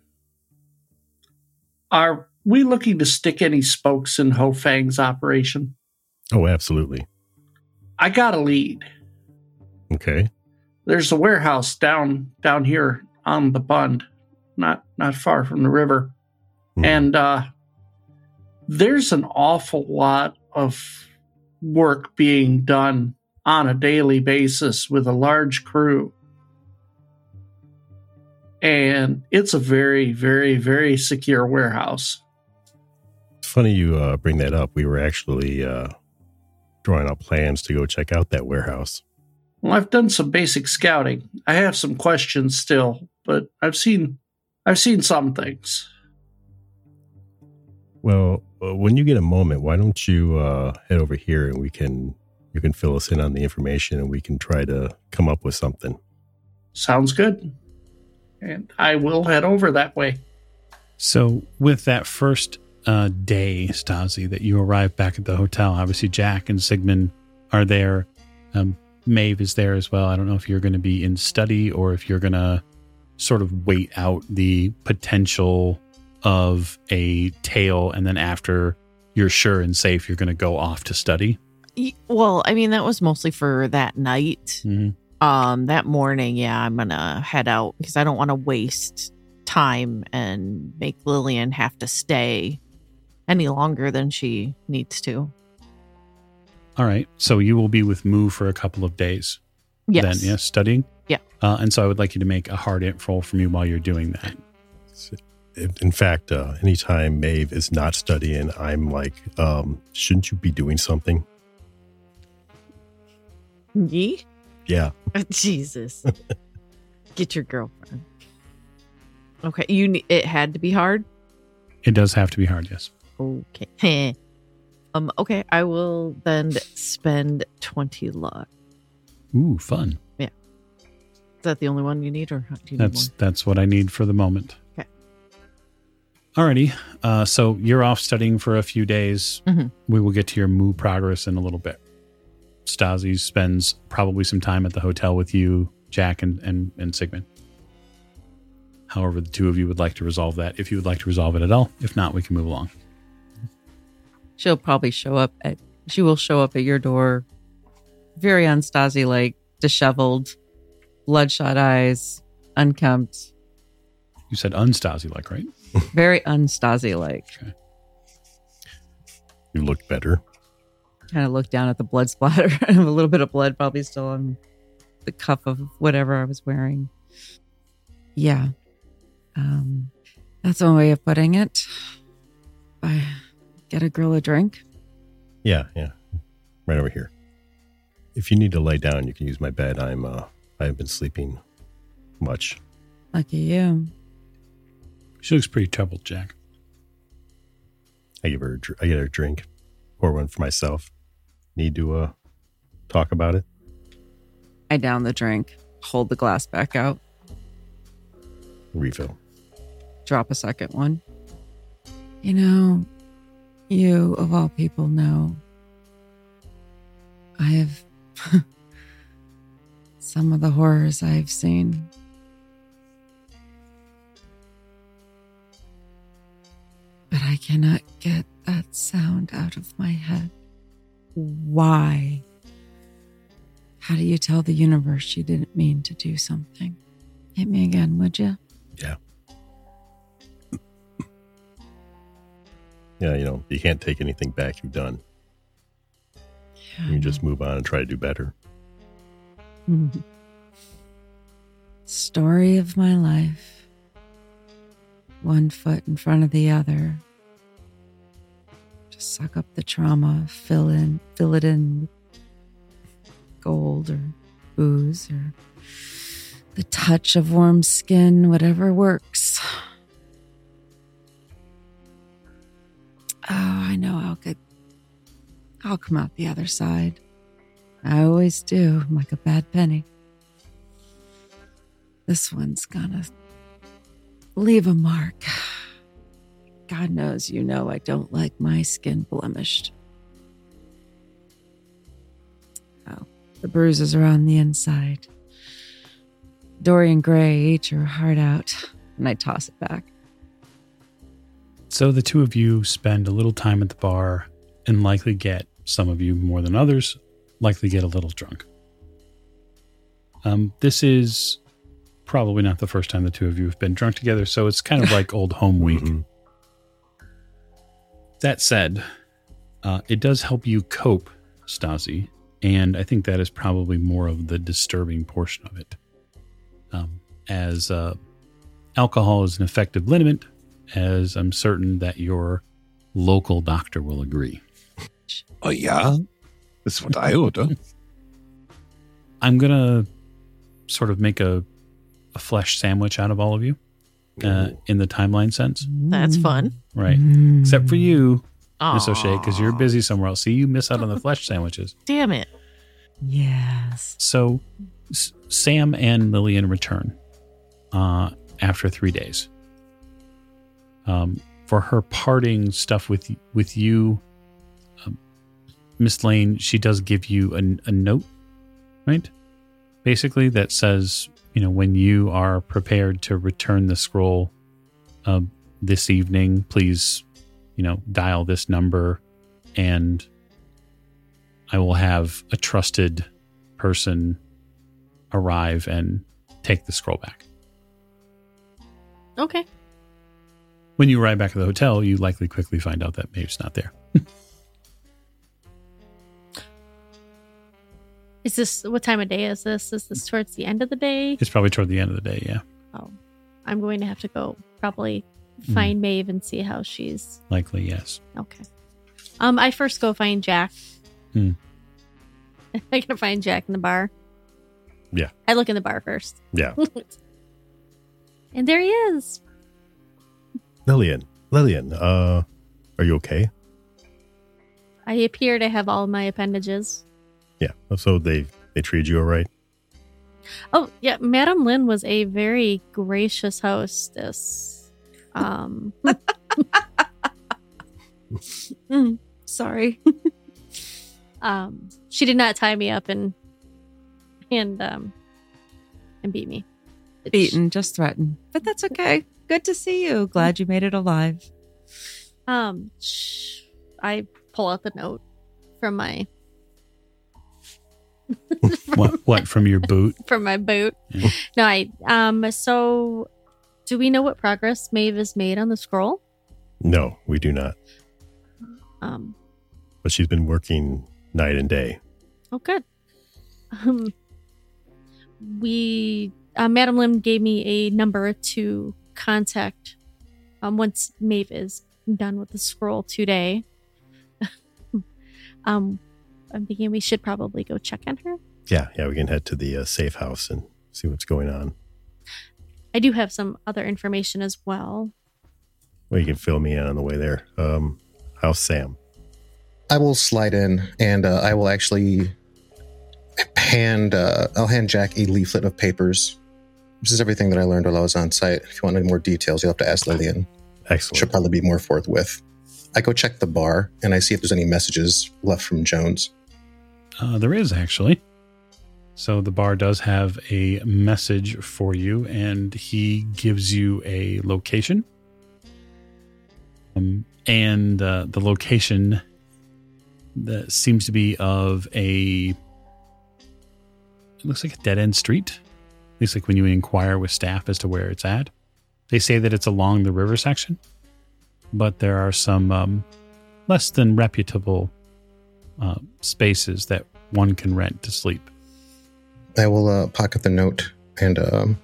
Are we looking to stick any spokes in Ho Fang's operation? Oh, absolutely. I got a lead. Okay. There's a warehouse down down here on the Bund, not not far from the river, Hmm. and uh, there's an awful lot of work being done on a daily basis with a large crew. And it's a very, very, very secure warehouse. It's funny you uh, bring that up. We were actually uh, drawing up plans to go check out that warehouse. Well, I've done some basic scouting. I have some questions still, but I've seen I've seen some things. Well, uh, when you get a moment, why don't you uh, head over here and we can you can fill us in on the information and we can try to come up with something. Sounds good. And I will head over that way. So, with that first uh, day, Stazi, that you arrive back at the hotel, obviously Jack and Sigmund are there. Um, Maeve is there as well. I don't know if you're going to be in study or if you're going to sort of wait out the potential of a tale, and then after you're sure and safe, you're going to go off to study. Well, I mean, that was mostly for that night. Mm-hmm. Um, that morning, yeah, I'm gonna head out because I don't want to waste time and make Lillian have to stay any longer than she needs to. All right. So you will be with Moo for a couple of days. Yes. Then, yes, studying. Yeah. Uh, and so I would like you to make a hard int roll for me while you're doing that. In in fact, uh, anytime Maeve is not studying, I'm like, um, shouldn't you be doing something? Ye? Yeah. Jesus. Get your girlfriend. Okay, you. ne- It had to be hard. It does have to be hard, yes. Okay. um. Okay, I will then spend twenty luck. Ooh, fun. Yeah. Is that the only one you need, or do you need That's that's what I need for the moment. Okay. Alrighty. Uh, so you're off studying for a few days. Mhm. We will get to your Moo progress in a little bit. Stazi spends probably some time at the hotel with you, Jack, and, and, and Sigmund. However, the two of you would like to resolve that. If you would like to resolve it at all, if not, we can move along. She'll probably show up at she will show up at your door very unstazi like, disheveled, bloodshot eyes, unkempt, You said unstazi like, right? very unstazi like. You look better. Kind of look down at the blood splatter. I have a little bit of blood probably still on the cuff of whatever I was wearing. Yeah. Um that's one way of putting it. I get a girl a drink. Yeah, yeah. Right over here. If you need to lay down, you can use my bed. I'm uh I haven't been sleeping much. Lucky you. She looks pretty troubled, Jack. I give her a I get her a drink. Pour one for myself. Need to uh talk about it? I down the drink, hold the glass back out, Refill. drop a second one. You know, you of all people know I have some of the horrors I've seen. But I cannot get that sound out of my head. Why How do you tell the universe you didn't mean to do something? Hit me again, would you? Yeah, yeah, you know, you can't take anything back you've done. You just move on and try to do better. Story of my life. One foot in front of the other. Suck up the trauma, fill in, fill it in with gold or booze or the touch of warm skin, whatever works. Oh, I know I'll get I'll come out the other side. I always do, I'm like a bad penny. This one's gonna leave a mark. God knows you know I don't like my skin blemished. Oh, the bruises are on the inside. Dorian Gray ate your heart out, and I toss it back. So the two of you spend a little time at the bar and likely get, some of you more than others, likely get a little drunk. Um, this is probably not the first time the two of you have been drunk together, so it's kind of like old home week. Mhm. That said, uh, it does help you cope, Stazi, and I think that is probably more of the disturbing portion of it. Um, as uh, alcohol is an effective liniment, as I'm certain that your local doctor will agree. Oh, yeah? That's what I order. I'm gonna sort of make a, a flesh sandwich out of all of you, uh, in the timeline sense, That's fun. right? Mm. Except for you, Miss O'Shea, because you're busy somewhere else. See, you miss out on the flesh sandwiches. Damn it. Yes. So S- Sam and Lillian return uh, after three days. Um, for her parting stuff with with you, um, Miss Lane, she does give you a, a note, right? Basically, that says, you know, when you are prepared to return the scroll uh, this evening, please, you know, dial this number, and I will have a trusted person arrive and take the scroll back. Okay. When you arrive back at the hotel, you likely quickly find out that Maeve's not there. Is this what time of day is this? Is this towards the end of the day? It's probably toward the end of the day, yeah. Oh, I'm going to have to go probably Hmm. find Maeve and see how she's Likely, yes. okay. Um, I first go find Jack. Hmm. I gotta find Jack in the bar. Yeah. I look in the bar first. Yeah. and there he is. Lillian, Lillian, uh, are you okay? I appear to have all my appendages. Yeah. So they they treated you all right. Oh, yeah. Madame Lin was a very gracious hostess. Um, Mm, sorry. um, she did not tie me up and and um and beat me. It- Beaten, just threatened. But that's okay. Good to see you. Glad you made it alive. Um, sh- I pull out the note from my What what from your boot? from my boot. Yeah. No, I um. So, do we know what progress Maeve has made on the scroll? No, we do not. Um. But she's been working night and day. Oh, good. Um. We, uh, Madam Lin gave me a number to contact. Um, once Maeve is done with the scroll today. um, I'm thinking we should probably go check on her. Yeah, yeah, we can head to the uh, safe house and see what's going on. I do have some other information as well. Well, you can fill me in on the way there. Um, how's Sam? I will slide in and uh, I will actually hand uh, I'll hand Jack a leaflet of papers. This is everything that I learned while I was on site. If you want any more details, you'll have to ask Lillian. Excellent. She'll probably be more forthwith. I go check the bar and I see if there's any messages left from Jones. Uh, there is actually. So the bar does have a message for you, and he gives you a location. Um, and uh, the location that seems to be of a it looks like a dead end street. At least like when you inquire with staff as to where it's at. They say that it's along the river section, but there are some um, less than reputable uh, spaces that one can rent to sleep. I will uh, pocket the note, and um,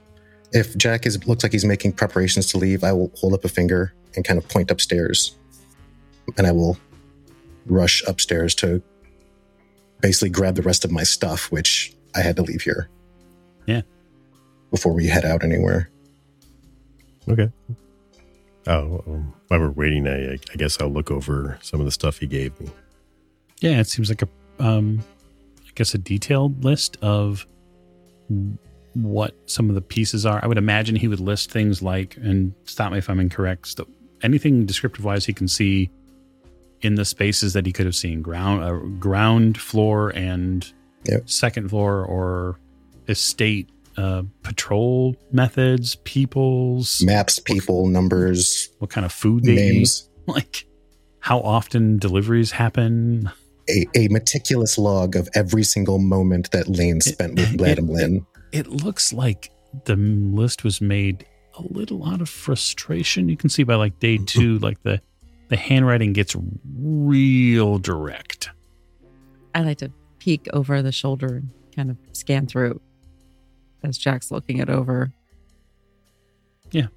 if Jack is looks like he's making preparations to leave, I will hold up a finger and kind of point upstairs, and I will rush upstairs to basically grab the rest of my stuff, which I had to leave here. Yeah. Before we head out anywhere. Okay. Oh, um, while we're waiting, I, I guess I'll look over some of the stuff he gave me. Yeah, it seems like a, um, I guess a detailed list of what some of the pieces are. I would imagine he would list things like, and stop me if I'm incorrect, st- anything descriptive wise he can see in the spaces that he could have seen ground, uh, ground floor and Yep. second floor or estate uh, patrol methods, peoples, Maps, people, numbers, what kind of food they names. eat, like how often deliveries happen. A, a meticulous log of every single moment that Lane spent with it- Madam Lin. It looks like the list was made a little out of frustration. You can see by like day two, like the the handwriting gets real direct. I like to peek over the shoulder and kind of scan through as Jack's looking it over Yeah.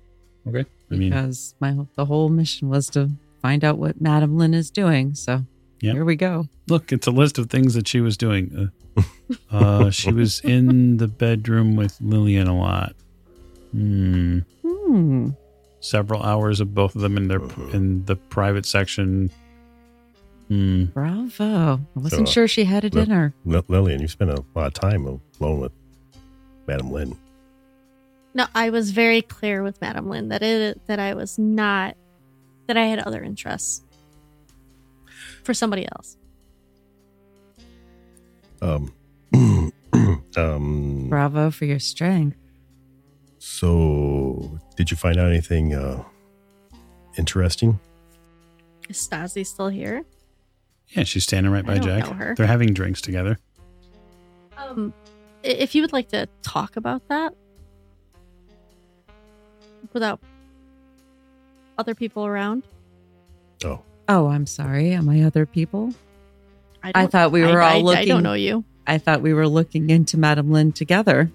Okay, I mean, because my the whole mission was to find out what Madam Lin is doing. So Yep. here we go. look, it's a list of things that she was doing. Uh, uh, she was in the bedroom with Lillian a lot. Hmm. Hmm. Several hours of both of them in their in the private section. Hmm. Bravo. I wasn't So, sure she had a well- dinner. L- Lillian, you spent a lot of time alone with Madam Lin. No, I was very clear with Madam Lin that it that I was not that I had other interests for somebody else. Um, um, Bravo for your strength. so, did you find out anything uh, interesting? Is Stazi still here? Yeah, she's standing right I by don't Jack. know her. They're having drinks together. Um, if you would like to talk about that without other people around, Oh, Oh, I'm sorry. Am I other people? I, I thought we were I- all I- I looking- don't know you. I thought we were looking into Madam Lin together.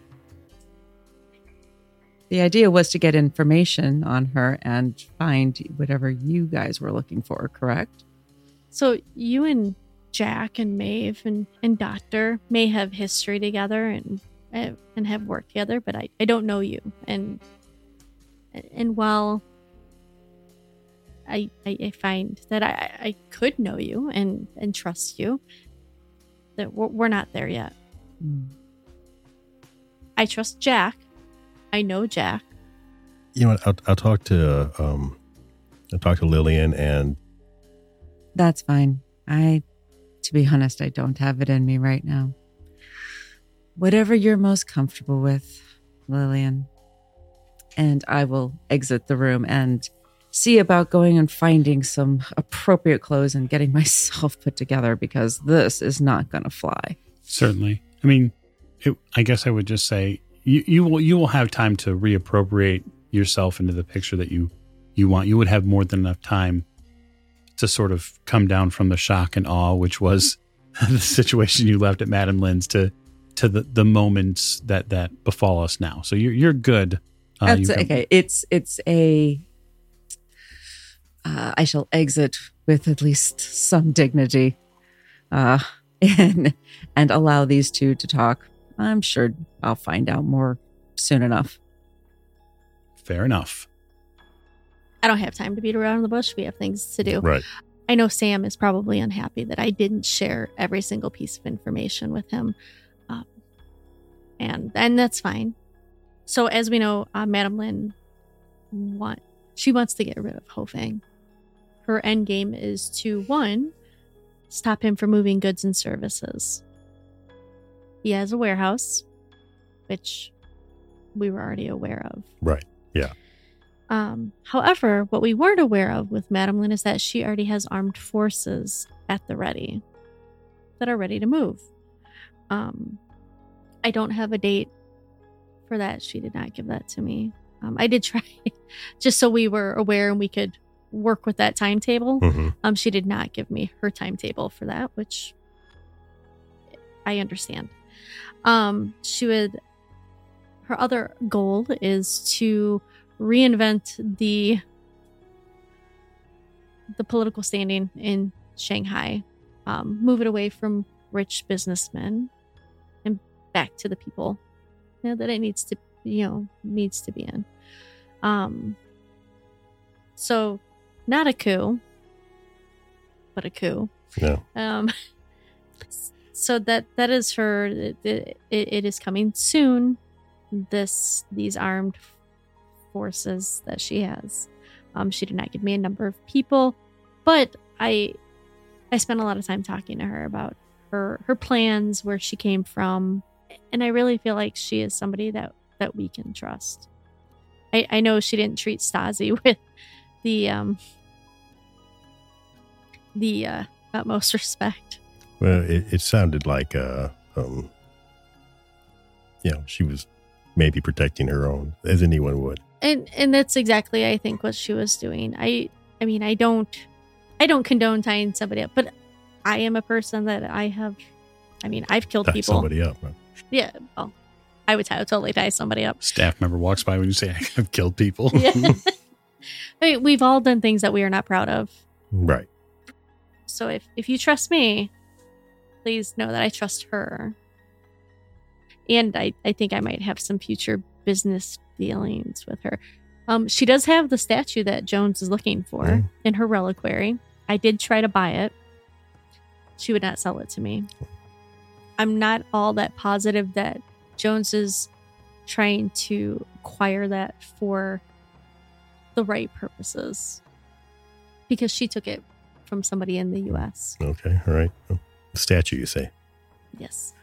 The idea was to get information on her and find whatever you guys were looking for, correct? So you and Jack and Maeve and, and Doctor may have history together and and have worked together, but I, I don't know you. And and while I I, I find that I, I could know you and and trust you, that we're, we're not there yet. I trust Jack. I know Jack. you know what? I'll, I'll talk to um, I'll talk to Lillian and That's fine. I, to be honest, I don't have it in me right now. Whatever you're most comfortable with, Lillian. And I will exit the room and see about going and finding some appropriate clothes and getting myself put together because this is not going to fly. Certainly. I mean, it, I guess I would just say you, you will you will have time to reappropriate yourself into the picture that you you want. You would have more than enough time to sort of come down from the shock and awe, which was the situation you left at Madame Lin's, to to the, the moments that that befall us now. So you're you're good. Uh, That's you can- okay. It's it's a. Uh, I shall exit with at least some dignity, uh, and and allow these two to talk. I'm sure I'll find out more soon enough. Fair enough. I don't have time to beat around the bush. We have things to do. right. I know Sam is probably unhappy that I didn't share every single piece of information with him, um, and and that's fine. So as we know, uh, Madam Lin want she wants to get rid of Ho Fang. Her end game is to one stop him from moving goods and services. He has a warehouse, which we were already aware of. Right. Yeah. Um, however, what we weren't aware of with Madame Lin is that she already has armed forces at the ready that are ready to move. Um, I don't have a date for that. She did not give that to me. Um, I did try, just so we were aware and we could work with that timetable. Mhm. Um, she did not give me her timetable for that, which I understand. Um, she would. Her other goal is to reinvent the the political standing in Shanghai, um, move it away from rich businessmen and back to the people you know, that it needs to, you know, needs to be in. Um, so not a coup, but a coup. Yeah. Um, so that that is her. It, it, it is coming soon. This these armed forces that she has. Um, she did not give me a number of people, but I I spent a lot of time talking to her about her her plans, where she came from, and I really feel like she is somebody that that we can trust. I I know she didn't treat Stazi with the um the uh, utmost respect. Well, it, it sounded like, uh, um, you know, she was maybe protecting her own, as anyone would. and and that's exactly i think what she was doing i i mean i don't i don't condone tying somebody up but i am a person that i have i mean i've killed Tie people somebody up. right? yeah well i would tie, totally tie somebody up. Staff member walks by when you say I've killed people. yeah. I mean, we've all done things that we are not proud of. Right. so if if you trust me please know that i trust her. And i i think i might have some future business dealings with her. Um she does have the statue that jones is looking for Mm. in her reliquary. I did try to buy it. She would not sell it to me. I'm not all that positive that jones is trying to acquire that for the right purposes because she took it from somebody in the us Okay. All right. Statue, you say? Yes.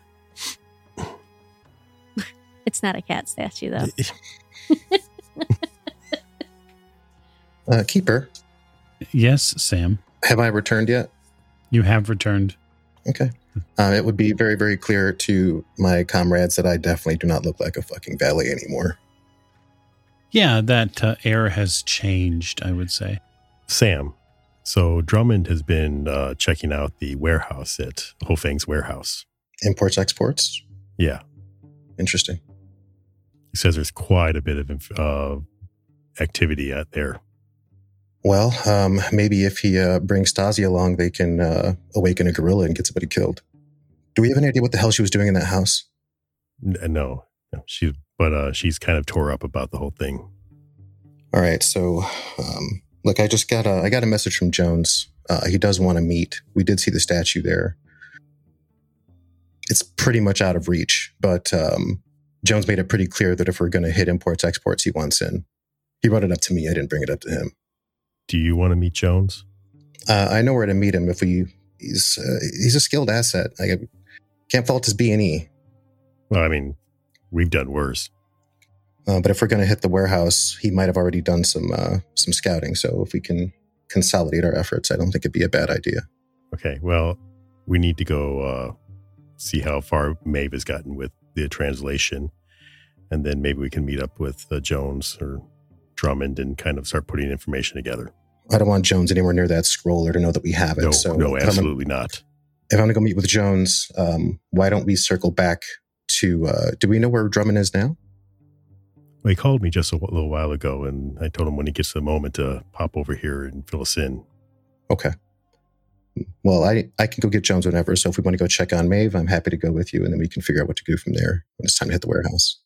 it's not a cat statue, though. Uh, Keeper, yes, Sam. have I returned yet? You have returned. Okay. Uh, it would be very, very clear to my comrades that I definitely do not look like a fucking valet anymore. Yeah, that uh, air has changed, I would say. Sam. So Drummond has been uh, checking out the warehouse at Ho Fang's warehouse. Imports, exports. Yeah. Interesting. He says there's quite a bit of uh, activity out there. Well, um, maybe if he uh, brings Stazi along, they can uh, awaken a gorilla and get somebody killed. Do we have any idea what the hell she was doing in that house? N- uh, no, no, she, but uh, she's kind of tore up about the whole thing. All right, so um, look, I just got a I got a message from Jones. Uh, he does want to meet. We did see the statue there. It's pretty much out of reach, but um, Jones made it pretty clear that if we're going to hit imports exports, he wants in. He brought it up to me. I didn't bring it up to him. Do you want to meet Jones? Uh, I know where to meet him if we. He's uh, he's a skilled asset. I can't fault his B and E. Well, I mean, we've done worse. Uh, but if we're going to hit the warehouse, he might have already done some uh, some scouting. So if we can consolidate our efforts, I don't think it'd be a bad idea. Okay, well, we need to go uh, see how far Maeve has gotten with the translation, and then maybe we can meet up with uh, Jones or Drummond and kind of start putting information together. I don't want Jones anywhere near that scroll or to know that we have it. No, so no, absolutely not. If I'm going to go meet with Jones, um, why don't we circle back to? Uh, do we know where Drummond is now? Well, he called me just a little while ago, and I told him when he gets the moment to pop over here and fill us in. Okay. Well, I I can go get Jones whenever. So if we want to go check on Maeve, I'm happy to go with you, and then we can figure out what to do from there when it's time to hit the warehouse.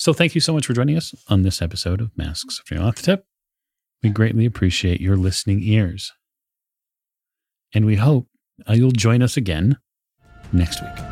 So thank you so much for joining us on this episode of Masks of Nyarlathotep. We greatly appreciate your listening ears. And we hope uh, you'll join us again next week.